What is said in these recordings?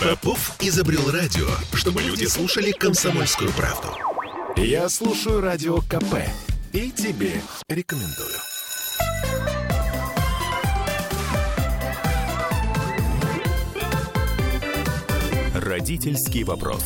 Попов изобрел радио, чтобы люди слушали комсомольскую правду. Я слушаю радио КП и тебе рекомендую. Родительский вопрос.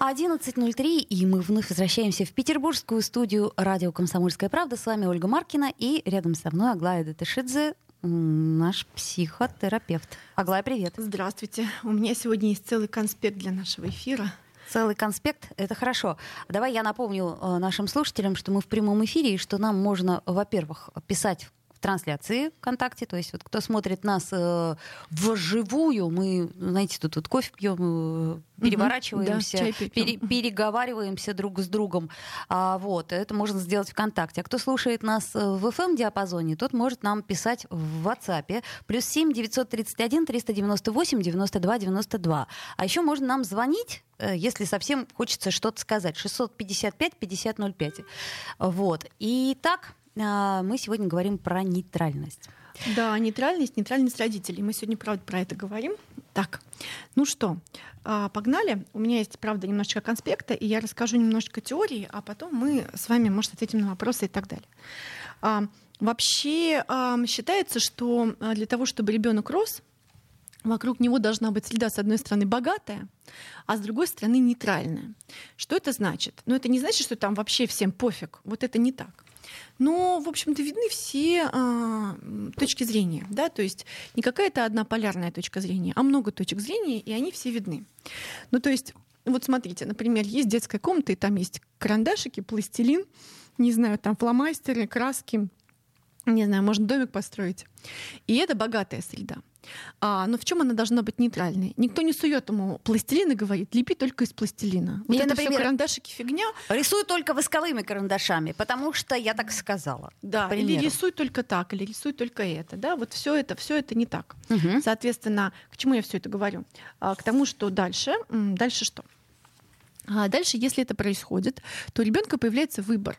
11.03, и мы вновь возвращаемся в петербургскую студию радио «Комсомольская правда». С вами Ольга Маркина, и рядом со мной Аглая Датышидзе, наш психотерапевт. Аглая, привет. Здравствуйте. У меня сегодня есть целый конспект для нашего эфира. Целый конспект — это хорошо. Давай я напомню э, нашим слушателям, что мы в прямом эфире, и что нам можно, во-первых, писать трансляции ВКонтакте. То есть вот кто смотрит нас э, вживую, мы, знаете, тут вот кофе пьем, э, переворачиваемся, да, пере, переговариваемся друг с другом. А, вот, это можно сделать ВКонтакте. А кто слушает нас э, в FM-диапазоне, тот может нам писать в WhatsApp. Плюс 7 931 398 92 92. А еще можно нам звонить э, если совсем хочется что-то сказать. 655 5005. Вот. И так, мы сегодня говорим про нейтральность. Да, нейтральность, нейтральность родителей. Мы сегодня, правда, про это говорим. Так, ну что, а, погнали. У меня есть, правда, немножечко конспекта, и я расскажу немножечко теории, а потом мы с вами, может, ответим на вопросы и так далее. А, вообще считается, что для того, чтобы ребенок рос, вокруг него должна быть среда, с одной стороны, богатая, а с другой стороны, нейтральная. Что это значит? Ну, это не значит, что там вообще всем пофиг. Вот это не так. Но, в общем-то, видны все а, точки зрения, да, то есть не какая-то одна полярная точка зрения, а много точек зрения, и они все видны. Ну, то есть, вот смотрите, например, есть детская комната, и там есть карандашики, пластилин, не знаю, там фломастеры, краски, не знаю, можно домик построить. И это богатая среда. А, но в чем она должна быть нейтральной? Никто не сует ему пластилин и говорит, лепи только из пластилина. Вот Или, это например, все карандашики фигня. Рисуй только восковыми карандашами, потому что я так сказала. Да, или рисуй только так, или рисуй только это. Да, вот все это, все это не так. Мгм. Соответственно, к чему я все это говорю? А, К тому, что дальше, дальше что? А Дальше, если это происходит, то у ребенка появляется выбор.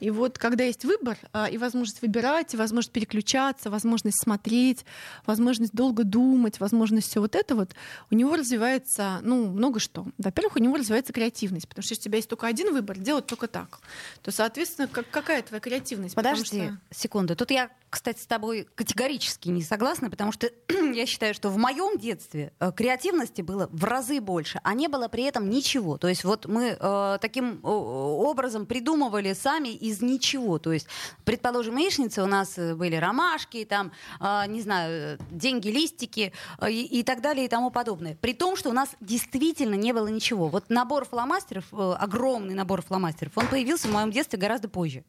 И вот когда есть выбор а, и возможность выбирать, и возможность переключаться, возможность смотреть, возможность долго думать, возможность все вот это вот, у него развивается, ну, много что. Во-первых, у него развивается креативность, потому что если у тебя есть только один выбор, делать только так, то, соответственно, как, какая твоя креативность? Подожди что- секунду. Тут я, кстати, с тобой категорически не согласна, потому что я считаю, что в моем детстве э, креативности было в разы больше, а не было при этом ничего. То есть вот мы э, таким образом придумывали сами из ничего. То есть, предположим, яичницы у нас э, были ромашки, там, э, не знаю, э, деньги, листики и, и так далее и тому подобное. При том, что у нас действительно не было ничего. Вот набор фломастеров, э, огромный набор фломастеров, он появился в моем детстве гораздо позже.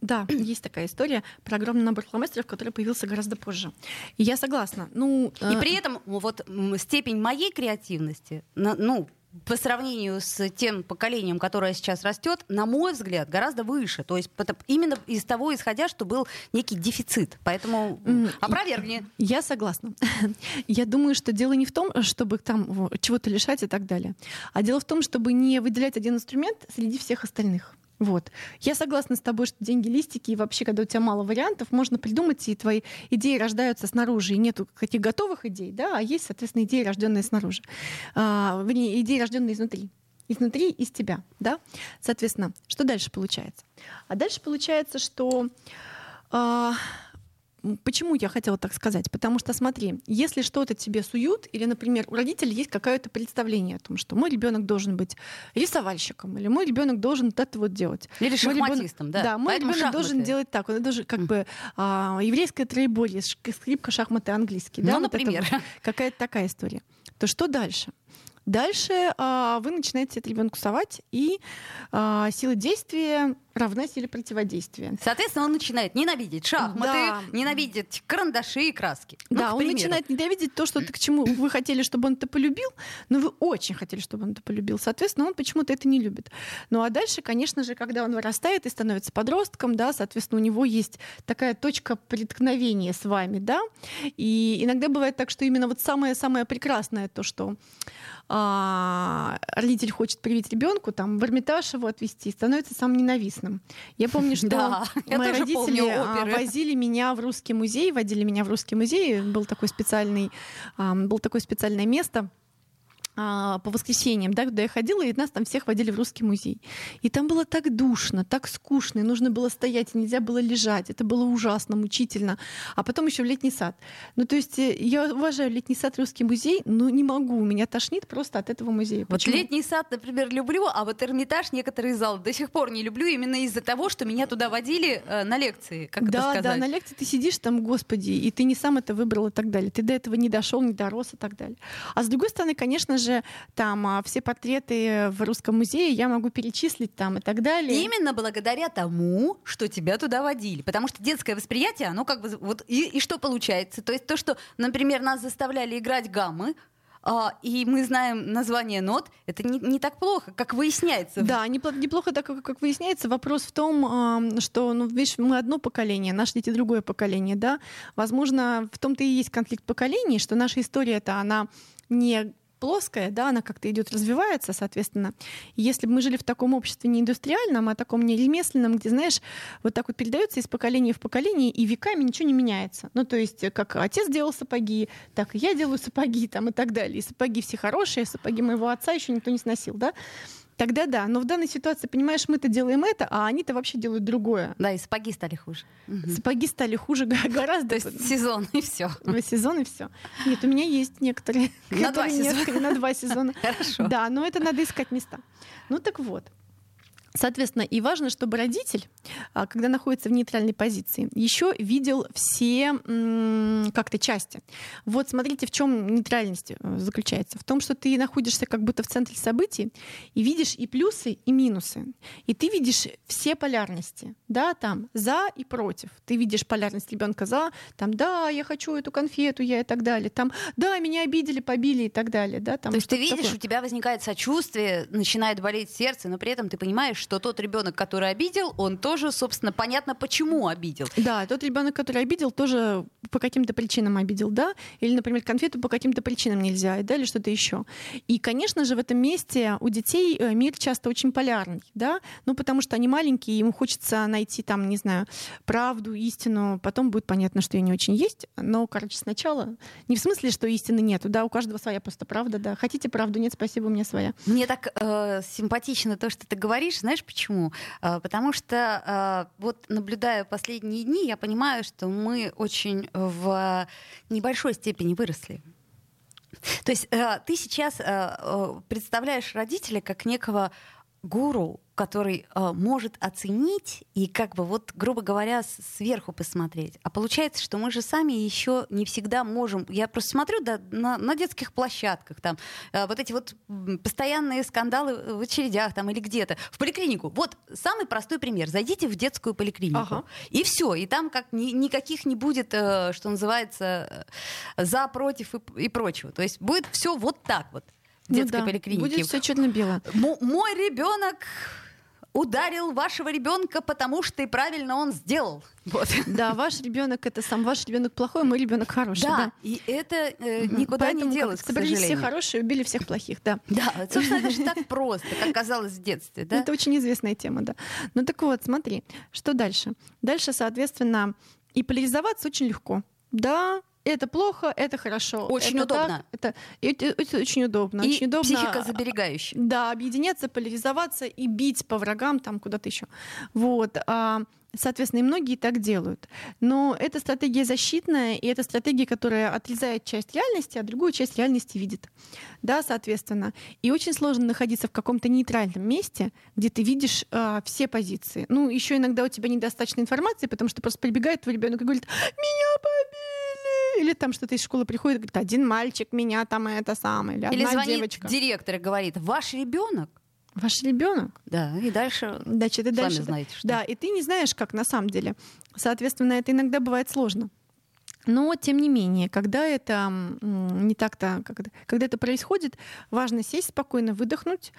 Да, есть такая история про огромный набор фломастеров, который появился гораздо позже. И я согласна. Ну, И э, при этом вот степень моей креативности, ну, по сравнению с тем поколением, которое сейчас растет, на мой взгляд, гораздо выше. То есть именно из того исходя, что был некий дефицит. Поэтому опровергни. Я согласна. Я думаю, что дело не в том, чтобы там во, чего-то лишать и так далее, а дело в том, чтобы не выделять один инструмент среди всех остальных. Вот. Я согласна с тобой, что деньги, листики, и вообще, когда у тебя мало вариантов, можно придумать, и твои идеи рождаются снаружи, и нету каких готовых идей, да, а есть, соответственно, идеи, рожденные снаружи. А, вернее, идеи, рожденные изнутри. Изнутри, из тебя, да? Соответственно, что дальше получается? А дальше получается, что а, Почему я хотела так сказать? Потому что, смотри, если что-то тебе суют, или, например, у родителей есть какое-то представление о том, что мой ребенок должен быть рисовальщиком, или мой ребенок должен вот это вот делать. Или шахматистом, да. Да, мой Поэтому ребенок должен шахматы. делать так. Он должен как бы а, еврейское троеборье, скрипка, шахматы, английский. да, Ну, вот например. Какая-то такая история. То что дальше? Дальше а, вы начинаете это ребенку совать, и а, сила действия равна силе противодействия. Соответственно, он начинает ненавидеть шахматы, Да. ненавидеть карандаши и краски. Ну, Да, он начинает ненавидеть то, что к чему вы хотели, чтобы он это полюбил, но вы очень хотели, чтобы он это полюбил. Соответственно, он почему-то это не любит. Ну а дальше, конечно же, когда он вырастает и становится подростком, да, соответственно, у него есть такая точка преткновения с вами, да. И иногда бывает так, что именно вот самое-самое прекрасное то, что а, родитель хочет привить ребенку, там, в Эрмитаж его отвести, становится самым ненавистным. Я помню, что Да, мои родители а, возили меня в русский музей, водили меня в русский музей. Был такой специальный, был такое специальное место по воскресеньям, да, куда я ходила, и нас там всех водили в русский музей. И там было так душно, так скучно, и нужно было стоять, и нельзя было лежать. Это было ужасно, мучительно. А потом еще в летний сад. Ну, то есть э, я уважаю летний сад, русский музей, но не могу, меня тошнит просто от этого музея. Вот Почему? летний сад, например, люблю, а вот Эрмитаж некоторые залы до сих пор не люблю именно из-за того, что меня туда водили э, на лекции, как это да, сказать. да, на лекции ты сидишь там, господи, и ты не сам это выбрал и так далее. Ты до этого не дошел, не дорос и так далее. А с другой стороны, конечно же, там а, все портреты в Русском музее я могу перечислить там и так далее. Именно благодаря тому, что тебя туда водили. Потому что детское восприятие, оно как бы... Вот, и, и что получается? То есть то, что, например, нас заставляли играть гаммы, а, и мы знаем название нот, это не, не так плохо, как выясняется. Да, непло- неплохо, так как, как выясняется. Вопрос в том, что, ну, видишь, мы одно поколение, наши дети другое поколение, да. Возможно, в том-то и есть конфликт поколений, что наша история-то, она не плоская, да, она как-то идет, развивается, соответственно. Если бы мы жили в таком обществе не индустриальном, а таком не ремесленном, где, знаешь, вот так вот передается из поколения в поколение, и веками ничего не меняется. Ну, то есть, как отец делал сапоги, так и я делаю сапоги там и так далее. И сапоги все хорошие, сапоги моего отца еще никто не сносил, да. Тогда да, но в данной ситуации, понимаешь, мы-то делаем это, а они-то вообще делают другое. Да, и сапоги стали хуже. Сапоги стали хуже гораздо. То есть сезон, и все. Два сезона и все. Нет, у меня есть некоторые. На два сезона. На два сезона. Хорошо. Да, но это надо искать места. Ну так вот. Соответственно, и важно, чтобы родитель, а, когда находится в нейтральной позиции, еще видел все как-то части. Вот смотрите, в чем нейтральность э, заключается. В том, что ты находишься как будто в центре событий и видишь и плюсы, и минусы. И ты видишь все полярности, да, там за и против. Ты видишь полярность ребенка за, там, да, я хочу эту конфету, я и так далее. Там, да, меня обидели, побили и так далее. Да, там То есть ты видишь, такое. у тебя возникает сочувствие, начинает болеть сердце, но при этом ты понимаешь, что тот ребенок, который обидел, он тоже, собственно, понятно, почему обидел. Да, тот ребенок, который обидел, тоже по каким-то причинам обидел, да? Или, например, конфету по каким-то причинам нельзя, да, или что-то еще. И, конечно же, в этом месте у детей э, мир часто очень полярный, да? Ну, потому что они маленькие, им хочется найти там, не знаю, правду, истину, потом будет понятно, что ее не очень есть. Но, короче, сначала не в смысле, что истины нету, да, у каждого своя просто правда, да. Хотите правду? Нет, спасибо, у меня своя. Мне так э, симпатично то, что ты говоришь. Знаешь почему? Э, потому что э, вот наблюдая последние дни, я понимаю, что мы очень в небольшой степени выросли. То есть э, ты сейчас представляешь родителя как некого гуру, который э, может оценить и как бы вот, грубо говоря, сверху посмотреть. А получается, что мы же сами еще не всегда можем. Я просто смотрю да, на, на детских площадках, там э, вот эти вот м, постоянные скандалы в очередях там или где-то в поликлинику. Вот самый простой пример: зайдите в детскую поликлинику Ага. и все, и там как ни- никаких не будет, э, что называется, э, за, против и, и прочего. То есть будет все вот так вот. Ну детской да, поликлинике. Будет все черно-бело. Мо- мой ребенок ударил вашего ребенка, потому что и правильно он сделал. Вот. Да, ваш ребенок это сам ваш ребенок плохой, мой ребенок хороший. Да, Да. и это э, никуда Поэтому не как делось, к собрались все хорошие, убили всех плохих, да. Да, собственно, это же так просто, как казалось в детстве, да? Это очень известная тема, да. Ну так вот, смотри, что дальше? Дальше, соответственно, и поляризоваться очень легко. Да, это плохо, это хорошо. Очень это так, удобно. это, это, это очень удобно. И очень удобно. психикозаберегающий. Да, объединяться, поляризоваться и бить по врагам там куда-то еще. Вот. а, Соответственно, и многие так делают. Но это стратегия защитная, и это стратегия, которая отрезает часть реальности, а другую часть реальности видит. Да, соответственно. И очень сложно находиться в каком-то нейтральном месте, где ты видишь а, все позиции. Ну, еще иногда у тебя недостаточно информации, потому что просто прибегает твой ребенок и говорит: Меня побили! Или там что-то из школы приходит говорит, один мальчик меня там это самое, или, Или одна звонит девочка. директор и говорит, ваш ребенок. Ваш ребенок. Да, и дальше Значит, и сами дальше. знаете, что. Да, и ты не знаешь, как на самом деле. Соответственно, это иногда бывает сложно. Но, тем не менее, когда это не так-то, когда, когда это происходит, важно сесть спокойно, выдохнуть.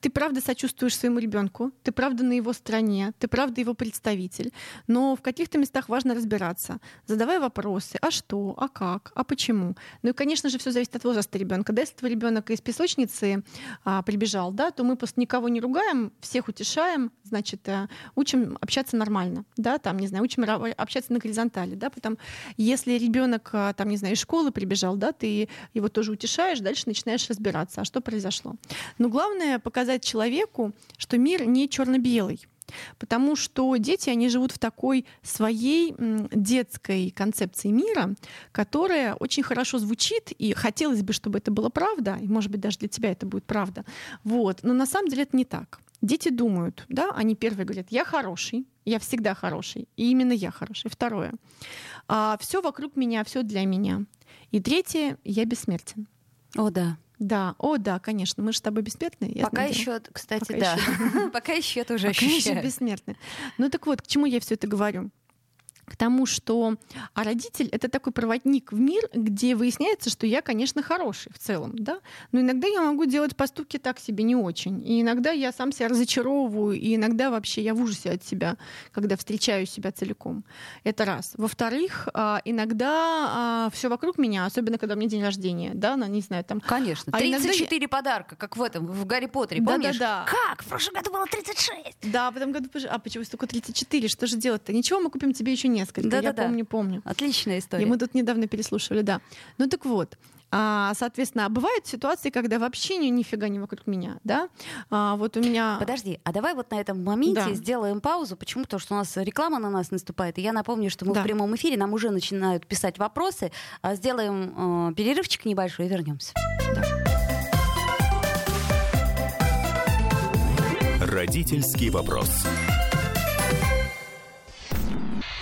Ты правда сочувствуешь своему ребенку, ты правда на его стороне, ты правда его представитель. Но в каких-то местах важно разбираться, задавая вопросы, а что, а как, а почему. Ну и, конечно же, все зависит от возраста ребенка. Да, если твой ребенок из песочницы а, прибежал, да, то мы просто никого не ругаем, всех утешаем, значит, а, учим общаться нормально, да, там, не знаю, учим общаться на горизонтали, да, потом, если если ребенок, а, там, не знаю, из школы прибежал, да, ты его тоже утешаешь, дальше начинаешь разбираться, а что произошло. Но главное показать человеку, что мир не черно-белый. Потому что дети, они живут в такой своей детской концепции мира, которая очень хорошо звучит, и хотелось бы, чтобы это было правда, и, может быть, даже для тебя это будет правда. Вот. Но на самом деле это не так. Дети думают, да, они первые говорят, я хороший, я всегда хороший, и именно я хороший. Второе, а, все вокруг меня, все для меня. И третье, я бессмертен. О, да. Да, о, да, конечно, мы же с тобой бессмертны. Пока еще, кстати, Пока да. Еще. Пока еще это уже ощущаю. Пока еще бессмертны. Ну так вот, к чему я все это говорю? К тому, что а родитель — это такой проводник в мир, где выясняется, что я, конечно, хороший в целом, да, но иногда я могу делать поступки так себе не очень, и иногда я сам себя разочаровываю, и иногда вообще я в ужасе от себя, когда встречаю себя целиком. Это раз. Во-вторых, а, иногда а, все вокруг меня, особенно когда у меня день рождения, да, ну, не знаю, там... Конечно, 34 а подарка, как в этом, в Гарри Поттере, да, помнишь? Да, да. Как? В прошлом году было 36! Да, в этом году... А почему столько 34? Что же делать-то? Ничего, мы купим тебе еще несколько. Да, я да, помню, помню. Отличная история. И мы тут недавно переслушивали, да. Ну так вот, а, соответственно, бывают ситуации, когда вообще ни, нифига не вокруг меня, да? А, вот у меня... Подожди, а давай вот на этом моменте да. сделаем паузу. Почему? Потому что у нас реклама на нас наступает. И я напомню, что мы да. в прямом эфире, нам уже начинают писать вопросы. А сделаем э, перерывчик небольшой и вернемся. Да. Родительский вопрос.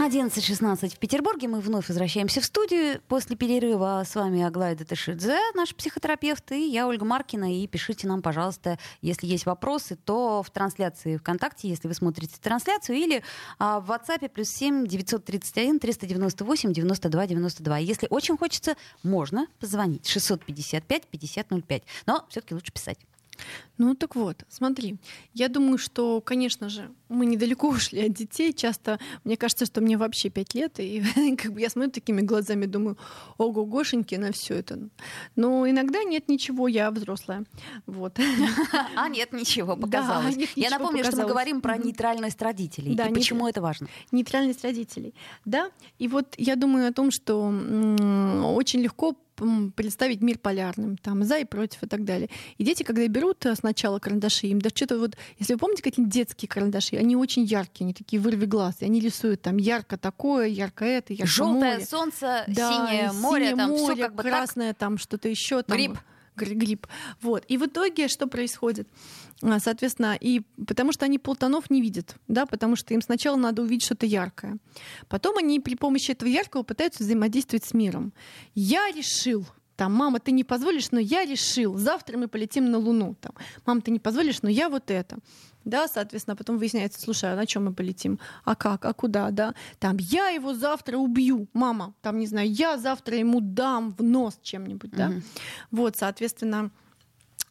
11.16 в Петербурге. Мы вновь возвращаемся в студию. После перерыва с вами Аглая Датышидзе, наш психотерапевт, и я, Ольга Маркина. И пишите нам, пожалуйста, если есть вопросы, то в трансляции ВКонтакте, если вы смотрите трансляцию, или а, в WhatsApp плюс 7 931 398 92 92. Если очень хочется, можно позвонить 655 5005. Но все-таки лучше писать. Ну так вот, смотри, я думаю, что, конечно же, мы недалеко ушли от детей. Часто мне кажется, что мне вообще пять лет, и как бы я смотрю такими глазами, думаю, ого, Гошеньки на все это. Но иногда нет ничего, я взрослая. Вот. А нет ничего, показалось. Да, нет, я напомню, показалось. что мы говорим про нейтральность родителей. Да, и почему это важно? Нейтральность родителей, да. И вот я думаю о том, что очень легко представить мир полярным, там, за и против и так далее. И дети, когда берут э, сначала карандаши, им даже что-то вот, если вы помните какие-нибудь детские карандаши, они очень яркие, они такие вырви глаз, и они рисуют там ярко такое, ярко это, ярко Желтое море. солнце, да, синее море, там море, все как бы красное, так... там что-то еще. Там, Гриб. Гриб. Вот. И в итоге что происходит? А, соответственно, и потому что они полтонов не видят, да, потому что им сначала надо увидеть что-то яркое. Потом они при помощи этого яркого пытаются взаимодействовать с миром. Я решил, там, мама, ты не позволишь, но я решил, завтра мы полетим на Луну. Там, мама, ты не позволишь, но я вот это. Да, соответственно, потом выясняется, слушай, а на чем мы полетим? А как? А куда? Да, там, я его завтра убью, мама, там, не знаю, я завтра ему дам в нос чем-нибудь, да. Mm-hmm. Вот, соответственно,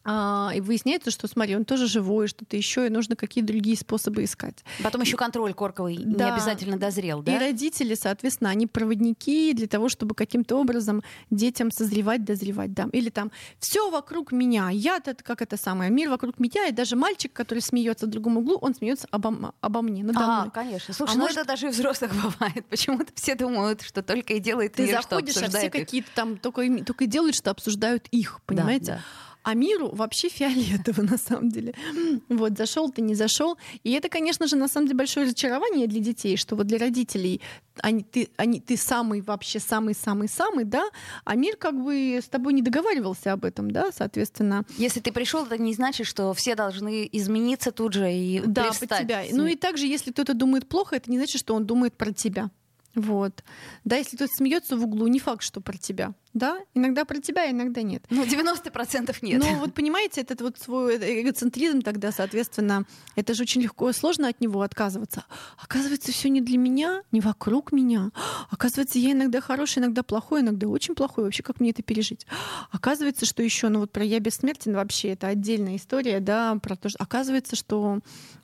а, и выясняется, что, смотри, он тоже живой, что-то еще, и нужно какие-то другие способы искать. Потом еще контроль корковый да. не обязательно дозрел, да? И родители, соответственно, они проводники для того, чтобы каким-то образом детям созревать, дозревать, да. Или там все вокруг меня, я -то, как это самое, мир вокруг меня, и даже мальчик, который смеется в другом углу, он смеется обо, обо мне, надо а, мной. конечно. Слушай, а ну может... это даже и взрослых бывает. Почему-то все думают, что только и делает Ты мир, заходишь, что а все какие-то там только, только и делают, что обсуждают их, понимаете? Да, да. А миру вообще фиолетово, на самом деле. Вот, зашел ты, не зашел. И это, конечно же, на самом деле большое разочарование для детей, что вот для родителей они, ты, они, ты самый вообще самый-самый-самый, да, а мир как бы с тобой не договаривался об этом, да, соответственно. Если ты пришел, это не значит, что все должны измениться тут же и да, под тебя. Ну и также, если кто-то думает плохо, это не значит, что он думает про тебя. Вот. Да, если кто-то смеется в углу, не факт, что про тебя. Да, иногда про тебя, иногда нет. Ну, 90% нет. Ну, вот понимаете, этот вот свой эгоцентризм тогда, соответственно, это же очень легко и сложно от него отказываться. Оказывается, все не для меня, не вокруг меня. Оказывается, я иногда хороший, иногда плохой, иногда очень плохой. Вообще, как мне это пережить? Оказывается, что еще, ну вот про я бессмертен вообще, это отдельная история, да, про то, что оказывается, что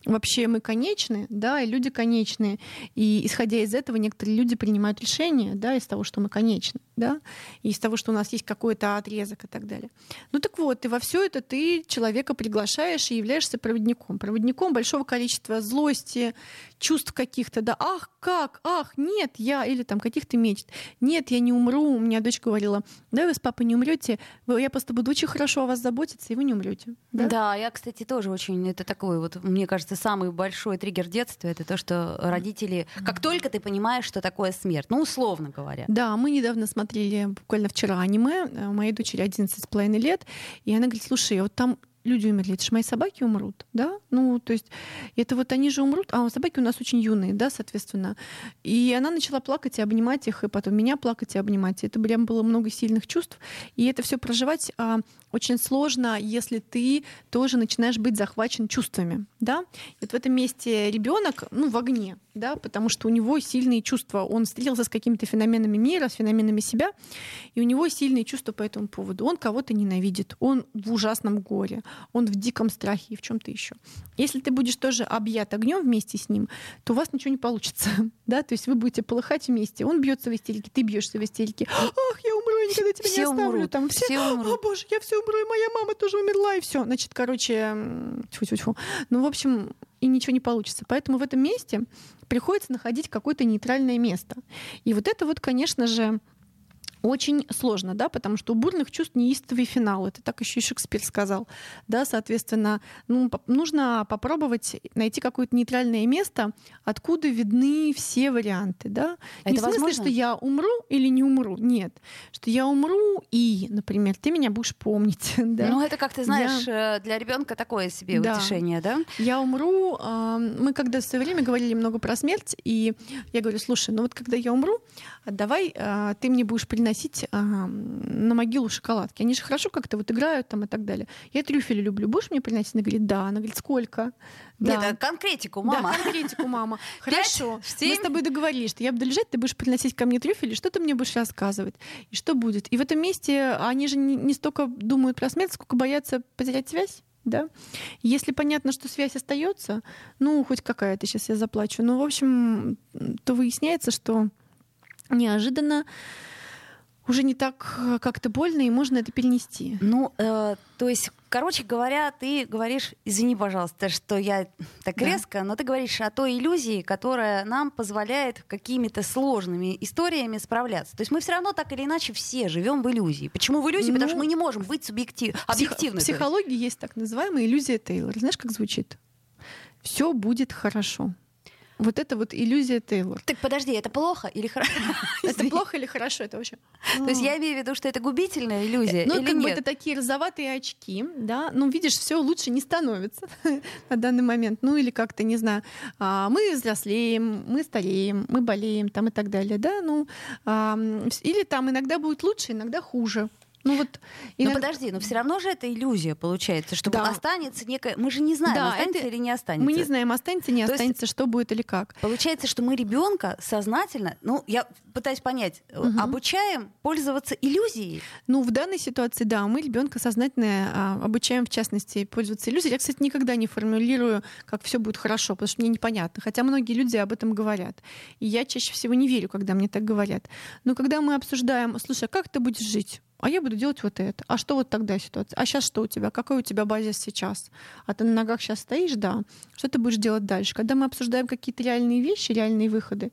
вообще мы конечны, да, и люди конечные. И исходя из этого, некоторые люди принимают решения, да, из того, что мы конечны, да, и из того, что у нас есть какой-то отрезок и так далее. Ну так вот, и во все это ты человека приглашаешь и являешься проводником. Проводником большого количества злости, чувств каких-то, да, ах, как, ах, нет, я, или там каких-то мечт. Нет, я не умру. У меня дочь говорила, да, вы с папой не умрете, я просто буду очень хорошо о вас заботиться, и вы не умрете. Да? да, я, кстати, тоже очень, это такой вот, мне кажется, самый большой триггер детства, это то, что родители, как только ты понимаешь, что такое смерть, ну, условно говоря. Да, мы недавно смотрели буквально вчера аниме, э, моей дочери 11 с лет, и она говорит, слушай, вот там люди умерли, это же мои собаки умрут, да? Ну, то есть это вот они же умрут, а собаки у нас очень юные, да, соответственно. И она начала плакать и обнимать их, и потом меня плакать и обнимать. Это прям было много сильных чувств. И это все проживать а, очень сложно, если ты тоже начинаешь быть захвачен чувствами, да? Вот в этом месте ребенок, ну, в огне, да, потому что у него сильные чувства, он встретился с какими-то феноменами мира, с феноменами себя, и у него сильные чувства по этому поводу. Он кого-то ненавидит, он в ужасном горе, он в диком страхе и в чем-то еще. Если ты будешь тоже объят огнем вместе с ним, то у вас ничего не получится, да, то есть вы будете полыхать вместе, он бьется в истерике, ты бьешься в истерике, ах, я умру, я никогда тебя все не оставлю, умрут, там все, все умрут. о боже, я все умру, и моя мама тоже умерла, и все, значит, короче, тьфу-тьфу-тьфу. Ну, в общем, и ничего не получится. Поэтому в этом месте приходится находить какое-то нейтральное место. И вот это вот, конечно же, очень сложно, да, потому что у бурных чувств неистовый финал. Это так еще и Шекспир сказал. Да, соответственно, ну, нужно попробовать найти какое-то нейтральное место, откуда видны все варианты. Да? Это не в смысле, возможно? что я умру или не умру. Нет. Что я умру и, например, ты меня будешь помнить. да? Ну, это, как ты знаешь, я... для ребенка такое себе да. утешение, да? Я умру. Мы когда в свое время говорили много про смерть, и я говорю, слушай, ну вот когда я умру, давай а, ты мне будешь приносить а, на могилу шоколадки. Они же хорошо как-то вот играют там и так далее. Я трюфели люблю. Будешь мне приносить? Она говорит, да. Она говорит, сколько? Да. Нет, конкретику, мама. Да, конкретику, мама. Хорошо. Мы с тобой договорились, что я буду лежать, ты будешь приносить ко мне трюфели, что ты мне будешь рассказывать? И что будет? И в этом месте они же не, не столько думают про смерть, сколько боятся потерять связь. Да? Если понятно, что связь остается, ну, хоть какая-то, сейчас я заплачу, ну, в общем, то выясняется, что неожиданно уже не так э, как-то больно, и можно это перенести. Ну, э, то есть, короче говоря, ты говоришь, извини, пожалуйста, что я так да. резко, но ты говоришь о той иллюзии, которая нам позволяет какими-то сложными историями справляться. То есть мы все равно так или иначе все живем в иллюзии. Почему в иллюзии? Ну, Потому что мы не можем быть субъектив... объективны. В психологии есть так называемая иллюзия Тейлора. Знаешь, как звучит? Все будет хорошо. Вот это вот иллюзия Тейлор. Так подожди, это плохо или хорошо? Это плохо или хорошо? Это вообще. То есть я имею в виду, что это губительная иллюзия? Ну, как бы это такие розоватые очки, да. Ну, видишь, все лучше не становится на данный момент. Ну, или как-то, не знаю, а, мы взрослеем, мы стареем, мы болеем там и так далее, да. Ну, или там иногда будет лучше, иногда хуже. Ну вот. Иногда... Но подожди, но все равно же это иллюзия получается, что да. останется некая. Мы же не знаем, да, останется это... или не останется. Мы не знаем, останется, не То останется, есть... что будет или как. Получается, что мы ребенка сознательно, ну я пытаюсь понять, угу. обучаем пользоваться иллюзией. Ну в данной ситуации, да, мы ребенка сознательно а, обучаем в частности пользоваться иллюзией. Я, кстати, никогда не формулирую, как все будет хорошо, потому что мне непонятно. Хотя многие люди об этом говорят, и я чаще всего не верю, когда мне так говорят. Но когда мы обсуждаем, слушай, а как ты будешь жить? А я буду делать вот это. А что вот тогда ситуация? А сейчас что у тебя? Какой у тебя базис сейчас? А ты на ногах сейчас стоишь, да. Что ты будешь делать дальше? Когда мы обсуждаем какие-то реальные вещи, реальные выходы,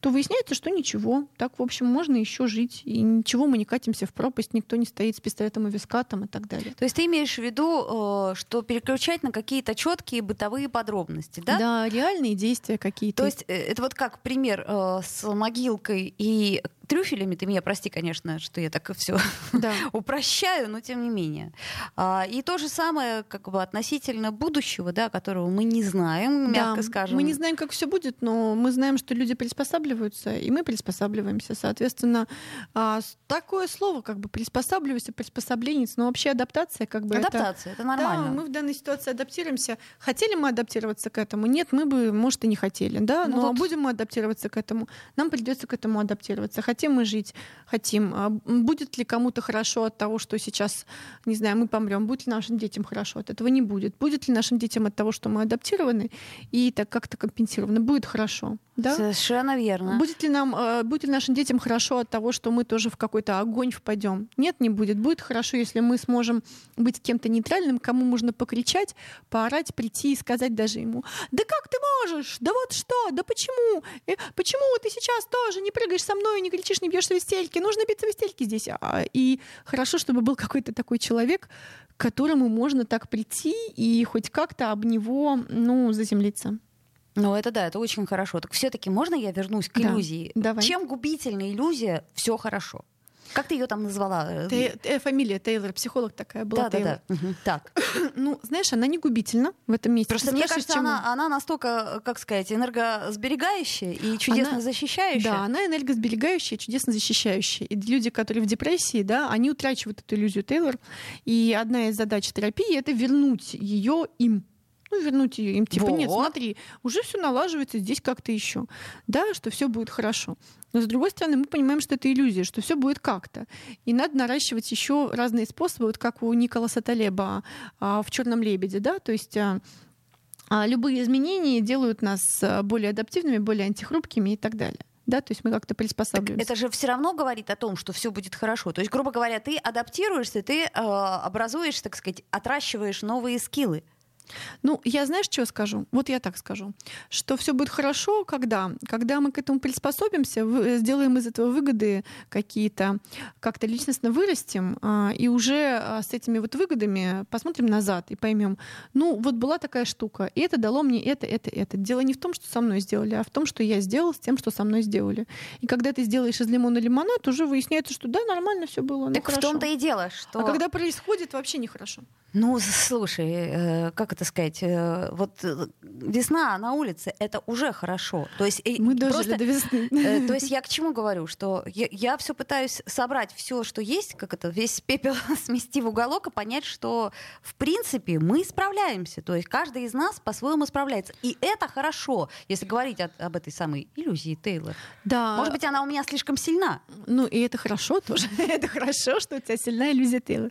то выясняется, что ничего. Так, в общем, можно еще жить. И ничего, мы не катимся в пропасть, никто не стоит с пистолетом и вискатом и так далее. То есть ты имеешь в виду, э, что переключать на какие-то четкие бытовые подробности, да? Да, реальные действия какие-то. То есть э, это вот как пример э, с могилкой и трюфелями, ты меня прости, конечно, что я так все да. упрощаю, но тем не менее. А, и то же самое как бы относительно будущего, да, которого мы не знаем, мягко да, скажем. Мы не знаем, как все будет, но мы знаем, что люди приспосабливаются, и мы приспосабливаемся. Соответственно, а, такое слово как бы приспосабливайся, приспособленец, но вообще адаптация как бы Адаптация, это, это нормально. Да, мы в данной ситуации адаптируемся. Хотели мы адаптироваться к этому? Нет, мы бы, может, и не хотели, да, ну, но вот... будем мы адаптироваться к этому. Нам придется к этому адаптироваться. Хотим мы жить, хотим. А будет ли кому-то хорошо от того, что сейчас, не знаю, мы помрем? Будет ли нашим детям хорошо от этого? Не будет. Будет ли нашим детям от того, что мы адаптированы и так как-то компенсированы? Будет хорошо. Да? Совершенно верно. Будет ли, нам, а, будет ли нашим детям хорошо от того, что мы тоже в какой-то огонь впадем? Нет, не будет. Будет хорошо, если мы сможем быть кем-то нейтральным, кому можно покричать, поорать, прийти и сказать даже ему, да как ты можешь? Да вот что? Да почему? Э, почему ты сейчас тоже не прыгаешь со мной и не кричишь кричишь, не бьешься в истерике. Нужно биться в истерике здесь. А, и хорошо, чтобы был какой-то такой человек, к которому можно так прийти и хоть как-то об него, ну, заземлиться. Ну, это да, это очень хорошо. Так все-таки можно я вернусь к иллюзии? Да, давай. Чем губительна иллюзия, все хорошо. Как ты ее там назвала? Ты, э, фамилия Тейлор, психолог такая была. Да, да, да. Угу. Так. ну, знаешь, она не губительна в этом месте. Просто мне кажется, чем... она, она настолько, как сказать, энергосберегающая и чудесно она, защищающая. Да, она энергосберегающая, чудесно защищающая. И люди, которые в депрессии, да, они утрачивают эту иллюзию Тейлор. И одна из задач терапии это вернуть ее им ну, вернуть ее им. Типа, вот. нет, смотри, уже все налаживается здесь как-то еще. Да, что все будет хорошо. Но с другой стороны, мы понимаем, что это иллюзия, что все будет как-то. И надо наращивать еще разные способы, вот как у Николаса Талеба а, в Черном лебеде, да, то есть а, а, любые изменения делают нас более адаптивными, более антихрупкими и так далее. Да, то есть мы как-то приспосабливаемся. Так это же все равно говорит о том, что все будет хорошо. То есть, грубо говоря, ты адаптируешься, ты э, образуешь, так сказать, отращиваешь новые скиллы. Ну, я знаешь, что скажу? Вот я так скажу, что все будет хорошо, когда, когда мы к этому приспособимся, сделаем из этого выгоды какие-то, как-то личностно вырастем, а, и уже а, с этими вот выгодами посмотрим назад и поймем, ну, вот была такая штука, и это дало мне это, это, это. Дело не в том, что со мной сделали, а в том, что я сделал с тем, что со мной сделали. И когда ты сделаешь из лимона лимонад, уже выясняется, что да, нормально все было. Ну, так хорошо. в том-то и дело, что... А когда происходит, вообще нехорошо. Ну, слушай, э, как это сказать, э, вот э, весна на улице это уже хорошо. То есть мы дожили до весны. То есть я к чему говорю, что я, я все пытаюсь собрать все, что есть, как это весь пепел смести в уголок и понять, что в принципе мы справляемся. То есть каждый из нас по-своему справляется, и это хорошо, если говорить о, об этой самой иллюзии Тейлор. Да. Может быть, она у меня слишком сильна. Ну и это хорошо тоже. это хорошо, что у тебя сильная иллюзия Тейлор.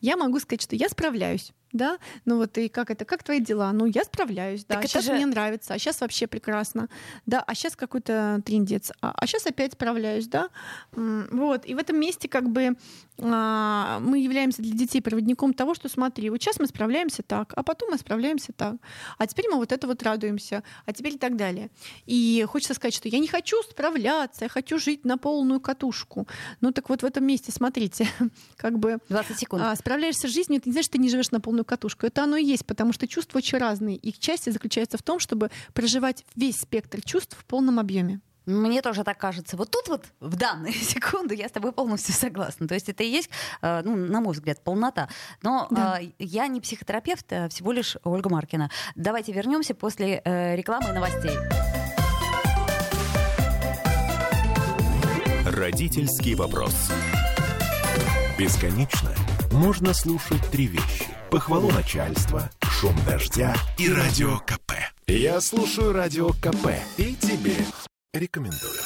Я могу сказать, что я справляюсь да, ну вот и как это, как твои дела? Ну, я справляюсь, да, так сейчас же... мне нравится, а сейчас вообще прекрасно, да, а сейчас какой-то трендец, а, а сейчас опять справляюсь, да, вот, и в этом месте как бы а, мы являемся для детей проводником того, что смотри, вот сейчас мы справляемся так, а потом мы справляемся так, а теперь мы вот это вот радуемся, а теперь и так далее. И хочется сказать, что я не хочу справляться, я хочу жить на полную катушку. Ну так вот в этом месте, смотрите, как бы... 20 секунд. А, справляешься с жизнью, это не значит, что ты не живешь на полную полную катушку. Это оно и есть, потому что чувства очень разные. Их часть заключается в том, чтобы проживать весь спектр чувств в полном объеме. Мне тоже так кажется. Вот тут вот в данную секунду я с тобой полностью согласна. То есть это и есть, э, ну, на мой взгляд, полнота. Но да. Э, я не психотерапевт, а всего лишь Ольга Маркина. Давайте вернемся после э, рекламы и новостей. Родительский вопрос. Бесконечно можно слушать три вещи похвалу начальства, шум дождя и радио КП. Я слушаю радио КП и тебе рекомендую.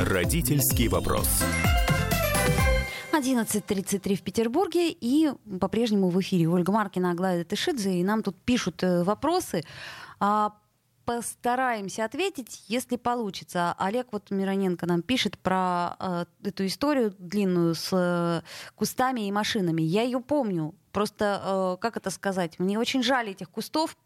Родительский вопрос. 11.33 в Петербурге, и по-прежнему в эфире Ольга Маркина, Аглая Тышидзе, и нам тут пишут э, вопросы. А постараемся ответить, если получится. Олег вот Мироненко нам пишет про э, эту историю длинную с э, кустами и машинами. Я ее помню. Просто, э, как это сказать, мне очень жаль этих кустов.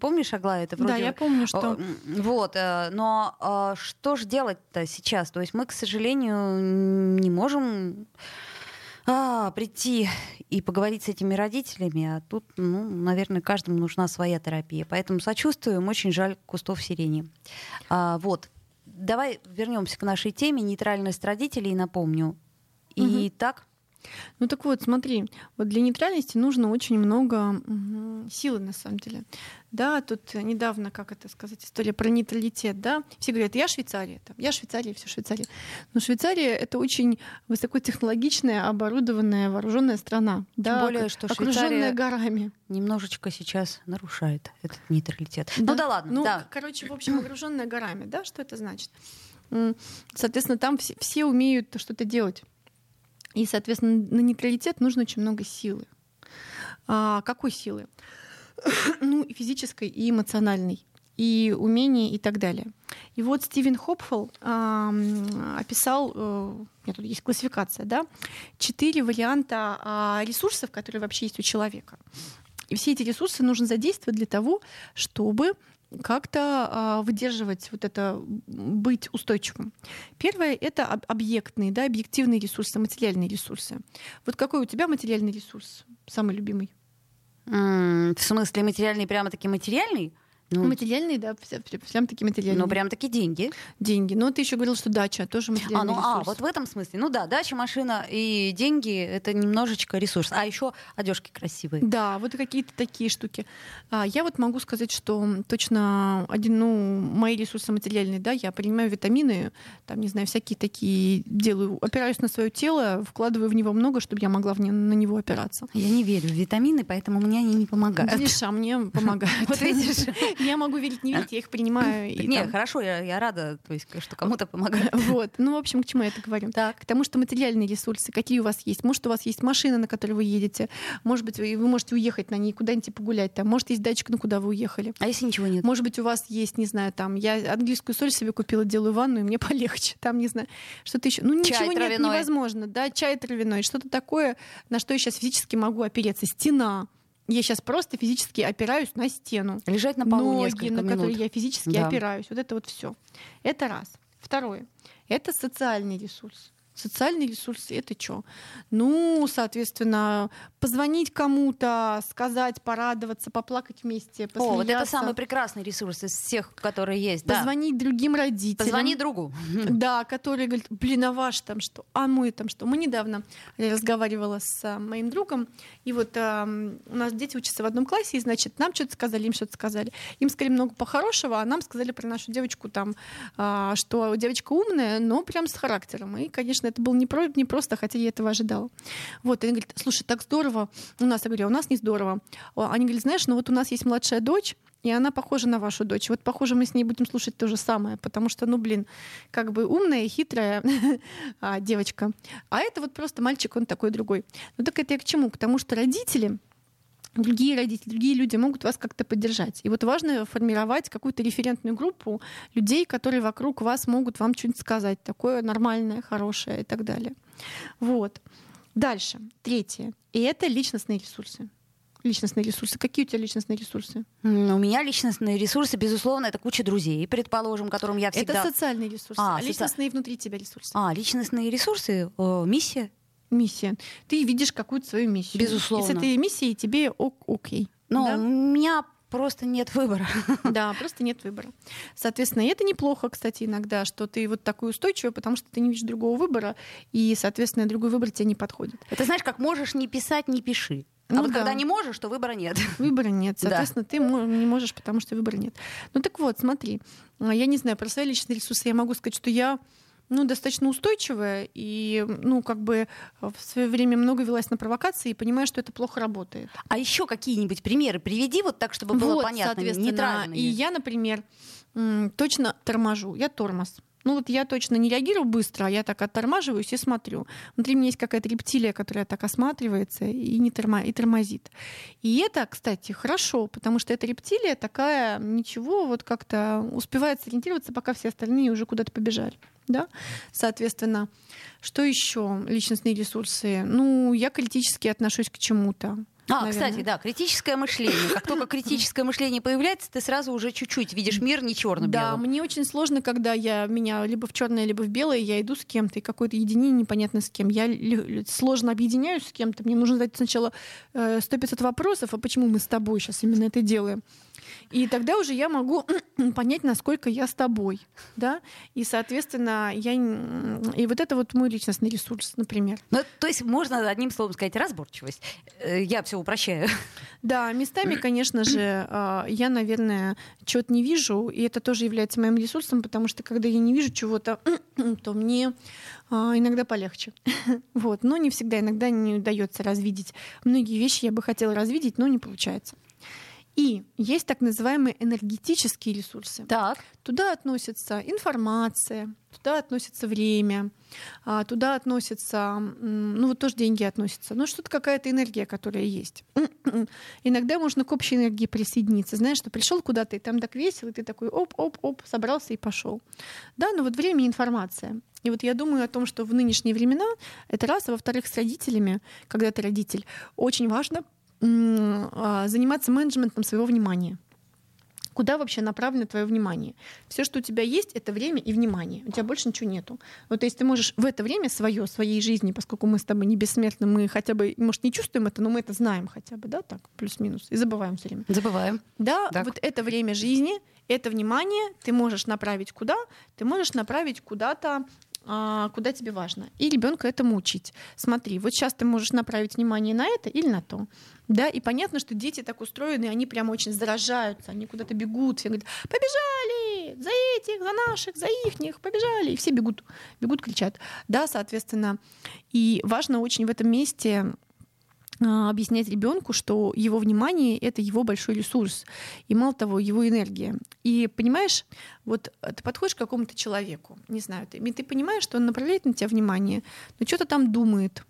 Помнишь, Аглая, это вроде... Да, я помню, что... Вот, э, но э, что же делать-то сейчас? То есть мы, к сожалению, не можем а, прийти и поговорить с этими родителями, а тут, ну, наверное, каждому нужна своя терапия. Поэтому сочувствуем, очень жаль кустов сирени. А, вот, давай вернемся к нашей теме нейтральность родителей, напомню. И угу. так ну так вот, смотри, вот для нейтральности нужно очень много силы на самом деле. Да, тут недавно, как это сказать, история про нейтралитет, да, все говорят, я Швейцария, там, я Швейцария, все Швейцария. Но Швейцария это очень высокотехнологичная, оборудованная, вооруженная страна, Тем да, более, что окруженная горами. Немножечко сейчас нарушает этот нейтралитет. Да? Ну да ладно, ну, да. короче, в общем, окруженная горами, да, что это значит? Соответственно, там все, все умеют что-то делать. И, соответственно, на нейтралитет нужно очень много силы. А, какой силы? ну, и физической, и эмоциональной и умения и так далее. И вот Стивен Хопфелл э, описал, э, у меня тут есть классификация, да, четыре варианта э, ресурсов, которые вообще есть у человека. И все эти ресурсы нужно задействовать для того, чтобы как-то а, выдерживать вот это, быть устойчивым. Первое — это объектные, да, объективные ресурсы, материальные ресурсы. Вот какой у тебя материальный ресурс, самый любимый? В смысле материальный, прямо-таки материальный? Ну, материальные, да, прям такие материальные. Ну, прям такие деньги. Деньги. Но ты еще говорил, что дача тоже материальный а, ну, ресурс. А, вот в этом смысле. Ну да, дача, машина и деньги — это немножечко ресурс. А еще одежки красивые. Да, вот какие-то такие штуки. А, я вот могу сказать, что точно один, ну, мои ресурсы материальные, да, я принимаю витамины, там, не знаю, всякие такие делаю, опираюсь на свое тело, вкладываю в него много, чтобы я могла в не, на него опираться. Я не верю в витамины, поэтому мне они не помогают. Видишь, а мне помогают. Вот видишь. Я могу верить, не верить, я их принимаю. Не, хорошо, я рада, то есть, что кому-то помогает. Вот. Ну, в общем, к чему я это говорю? Так. К тому, что материальные ресурсы, какие у вас есть. Может, у вас есть машина, на которой вы едете. Может быть, вы можете уехать на ней куда-нибудь погулять. Там. Может, есть датчик, на куда вы уехали. А если ничего нет? Может быть, у вас есть, не знаю, там, я английскую соль себе купила, делаю ванну, и мне полегче. Там, не знаю, что-то еще. Ну, ничего чай нет, невозможно. Да, чай травяной. Что-то такое, на что я сейчас физически могу опереться. Стена я сейчас просто физически опираюсь на стену. Лежать на полу Ноги, несколько на минут. которые я физически да. опираюсь. Вот это вот все. Это раз. Второе. Это социальный ресурс. Социальные ресурсы — это что? Ну, соответственно, позвонить кому-то, сказать, порадоваться, поплакать вместе, посмеяться. О, вот это самый прекрасный ресурс из всех, которые есть. Позвонить да. другим родителям. Позвони другу. Да, который говорит, блин, а ваш там что? А мой там что? Мы недавно разговаривала с а, моим другом, и вот а, у нас дети учатся в одном классе, и, значит, нам что-то сказали, им что-то сказали. Им сказали много похорошего, а нам сказали про нашу девочку там, а, что девочка умная, но прям с характером. И, конечно, конечно, это было не, про, не просто, хотя я этого ожидала. Вот, и они говорят, слушай, так здорово у нас. Я говорю, а у нас не здорово. Они говорят, знаешь, ну вот у нас есть младшая дочь, и она похожа на вашу дочь. Вот, похоже, мы с ней будем слушать то же самое, потому что, ну, блин, как бы умная, хитрая а, девочка. А это вот просто мальчик, он такой другой. Ну, так это я к чему? К тому, что родители другие родители, другие люди могут вас как-то поддержать. И вот важно формировать какую-то референтную группу людей, которые вокруг вас могут вам что-нибудь сказать, такое нормальное, хорошее и так далее. Вот. Дальше. Третье. И это личностные ресурсы. Личностные ресурсы. Какие у тебя личностные ресурсы? У меня личностные ресурсы, безусловно, это куча друзей, предположим, которым я всегда... Это социальные ресурсы, а, а личностные соци... внутри тебя ресурсы. А, личностные ресурсы, э, миссия, миссия. Ты видишь какую-то свою миссию. Безусловно. И с этой миссией тебе ок окей. Но да? у меня просто нет выбора. Да, просто нет выбора. Соответственно, и это неплохо, кстати, иногда, что ты вот такой устойчивый, потому что ты не видишь другого выбора, и, соответственно, другой выбор тебе не подходит. Это знаешь, как можешь не писать, не пиши. А ну, вот да. когда не можешь, то выбора нет. Выбора нет. Соответственно, да. ты не можешь, потому что выбора нет. Ну так вот, смотри, я не знаю, про свои личные ресурсы я могу сказать, что я ну, достаточно устойчивая и, ну, как бы в свое время много велась на провокации и понимаю, что это плохо работает. А еще какие-нибудь примеры приведи вот так, чтобы было вот, понятно, нейтральными. И я, например, точно торможу, я тормоз. Ну вот я точно не реагирую быстро, а я так оттормаживаюсь и смотрю. Внутри меня есть какая-то рептилия, которая так осматривается и, не тормо... и тормозит. И это, кстати, хорошо, потому что эта рептилия такая, ничего, вот как-то успевает сориентироваться, пока все остальные уже куда-то побежали. Да? Соответственно, что еще? Личностные ресурсы. Ну, я критически отношусь к чему-то. А, наверное. кстати, да, критическое мышление. Как только критическое мышление появляется, ты сразу уже чуть-чуть видишь мир не черно-белым. Да, мне очень сложно, когда я меня либо в черное, либо в белое, я иду с кем-то, и какое-то единение непонятно с кем. Я сложно объединяюсь с кем-то. Мне нужно задать сначала э, 100-500 вопросов, а почему мы с тобой сейчас именно это делаем? И тогда уже я могу понять, насколько я с тобой, да, и, соответственно, я... И вот это вот мой личностный ресурс, например. Ну, то есть можно одним словом сказать разборчивость. Э, я все упрощаю. Да, местами, конечно же, а, я, наверное, чего-то не вижу, и это тоже является моим ресурсом, потому что когда я не вижу чего-то, то мне а, иногда полегче. вот. Но не всегда, иногда не удается развидеть. Многие вещи я бы хотела развидеть, но не получается. И есть так называемые энергетические ресурсы. Так. Туда относится информация, туда относится время, а, туда относятся, ну вот тоже деньги относятся, ну что-то какая-то энергия, которая есть. Иногда можно к общей энергии присоединиться. Знаешь, что пришел куда-то, и там так весело, и ты такой оп-оп-оп, собрался и пошел. Да, но вот время и информация. И вот я думаю о том, что в нынешние времена это раз, а во-вторых, с родителями, когда ты родитель, очень важно заниматься менеджментом своего внимания. Куда вообще направлено твое внимание? Все, что у тебя есть, это время и внимание. У тебя больше ничего нету. Вот если ты можешь в это время свое, своей жизни, поскольку мы с тобой не бессмертны, мы хотя бы, может, не чувствуем это, но мы это знаем хотя бы, да, так, плюс-минус, и забываем все время. Забываем. Да, так. вот это время жизни, это внимание ты можешь направить куда? Ты можешь направить куда-то а, куда тебе важно. И ребенка этому учить. Смотри, вот сейчас ты можешь направить внимание на это или на то. Да, и понятно, что дети так устроены, они прямо очень заражаются, они куда-то бегут, все говорят, побежали, за этих, за наших, за ихних, побежали, и все бегут, бегут, кричат. Да, соответственно, и важно очень в этом месте а, объяснять ребенку, что его внимание это его большой ресурс, и мало того, его энергия. И понимаешь, вот ты подходишь к какому-то человеку, не знаю, ты, ты понимаешь, что он направляет на тебя внимание, но что-то там думает.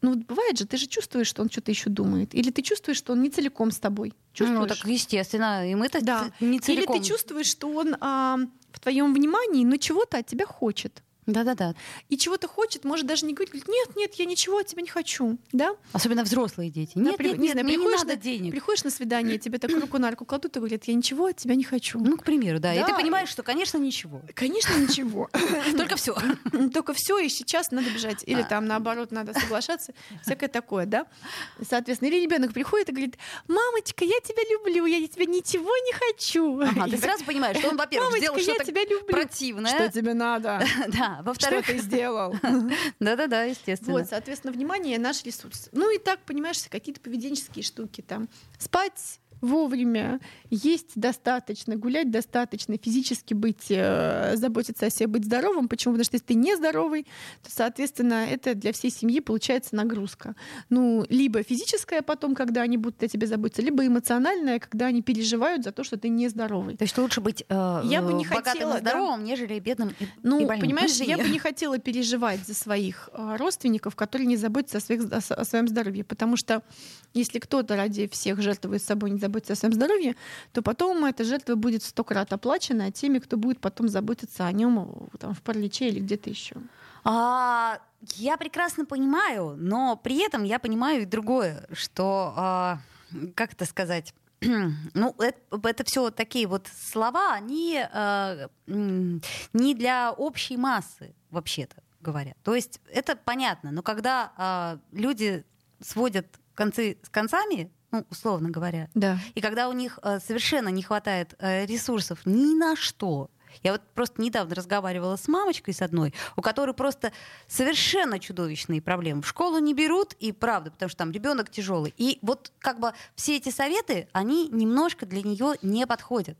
Ну вот бывает же, ты же чувствуешь, что он что-то еще думает, или ты чувствуешь, что он не целиком с тобой. Чувствуешь? Ну так естественно, и мы-то да. не целиком. Или ты чувствуешь, что он а, в твоем внимании, но чего-то от тебя хочет. Да-да-да. И чего-то хочет, может даже не говорить, говорит, нет, нет, я ничего от тебя не хочу, да? Особенно взрослые дети. Нет, да, нет, не нет, знаю, мне не надо на, денег. Приходишь на свидание, тебе так руку на руку кладут и говорят, я ничего от тебя не хочу. Ну, к примеру, да. да. И ты понимаешь, что, конечно, ничего. Конечно, ничего. Только все. Только все, и сейчас надо бежать. Или там, наоборот, надо соглашаться. Всякое такое, да? Соответственно, или ребенок приходит и говорит, мамочка, я тебя люблю, я тебя ничего не хочу. Ага, ты сразу понимаешь, что он, во-первых, сделал что-то противное. Что тебе надо? Да, во-вторых, что ты сделал сделал. Да-да-да, естественно. Вот, соответственно, внимание наш ресурс. Ну и так, понимаешь, какие-то поведенческие штуки там. Спать вовремя, есть достаточно, гулять достаточно, физически быть, э, заботиться о себе, быть здоровым. Почему? Потому что если ты нездоровый, то, соответственно, это для всей семьи получается нагрузка. Ну, либо физическая потом, когда они будут о тебе заботиться, либо эмоциональная, когда они переживают за то, что ты нездоровый. То есть лучше быть э, я бы не хотела, и здоровым, да? нежели бедным и, ну, и больным. понимаешь, я бы не хотела переживать за своих э, родственников, которые не заботятся о, своих, о своем здоровье, потому что если кто-то ради всех жертвует собой, не заботится о своем здоровье, то потом эта жертва будет сто крат оплачена теми, кто будет потом заботиться о нем там, в параличе или где-то еще. А, я прекрасно понимаю, но при этом я понимаю и другое, что, а, как это сказать, ну, это, это все такие вот слова, они э, не для общей массы, вообще-то говоря. То есть это понятно, но когда э, люди сводят концы с концами, ну, условно говоря. Да. И когда у них э, совершенно не хватает э, ресурсов ни на что. Я вот просто недавно разговаривала с мамочкой с одной, у которой просто совершенно чудовищные проблемы. В школу не берут, и правда, потому что там ребенок тяжелый. И вот как бы все эти советы, они немножко для нее не подходят.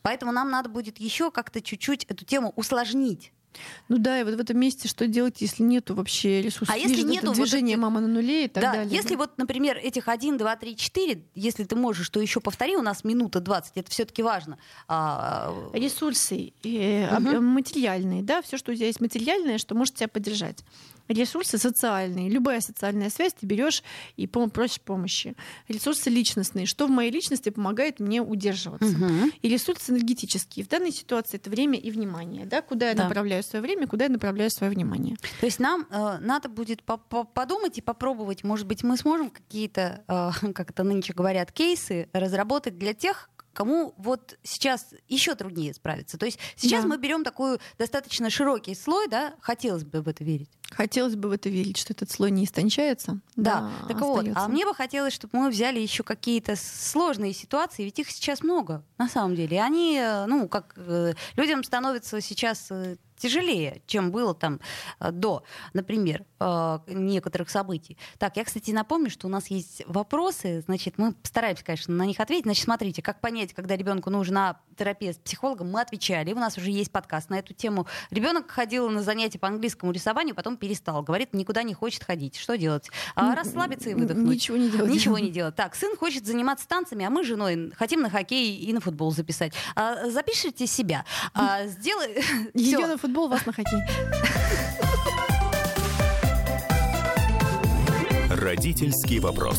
Поэтому нам надо будет еще как-то чуть-чуть эту тему усложнить. Ну да, и вот в этом месте что делать, если нету вообще ресурсов? А если нету движения вот мама на нуле и так да, далее? Если вот, например, этих 1, 2, 3, 4, если ты можешь, то еще повтори, у нас минута 20, это все-таки важно. А... Ресурсы э, угу. материальные, да, все, что у тебя есть материальное, что может тебя поддержать. Ресурсы социальные. Любая социальная связь ты берешь и просишь помощи. Ресурсы личностные. Что в моей личности помогает мне удерживаться. Угу. И ресурсы энергетические. В данной ситуации это время и внимание. Да? Куда я да. направляю свое время, куда я направляю свое внимание. То есть нам э, надо будет по -по подумать и попробовать. Может быть, мы сможем какие-то, э, как это нынче говорят, кейсы разработать для тех, кому вот сейчас еще труднее справиться. То есть сейчас да. мы берем такой достаточно широкий слой, да, хотелось бы в это верить. Хотелось бы в это верить, что этот слой не истончается. Да, да так остается. вот, а мне бы хотелось, чтобы мы взяли еще какие-то сложные ситуации, ведь их сейчас много, на самом деле. И они, э, ну, как э, людям становится сейчас э, тяжелее, чем было там э, до, например, э, некоторых событий. Так, я, кстати, напомню, что у нас есть вопросы, значит, мы постараемся, конечно, на них ответить. Значит, смотрите, как понять, когда ребенку нужна терапия с психологом, мы отвечали. У нас уже есть подкаст на эту тему. Ребенок ходил на занятия по английскому рисованию, потом перестал. Говорит, никуда не хочет ходить. Что делать? А, расслабиться и выдохнуть. Ничего не делать. Ничего не делать. Так, сын хочет заниматься танцами, а мы с женой хотим на хоккей и на футбол записать. А, запишите себя. А, сделай... Ее на футбол футбол, вас на хоккей. Родительский вопрос.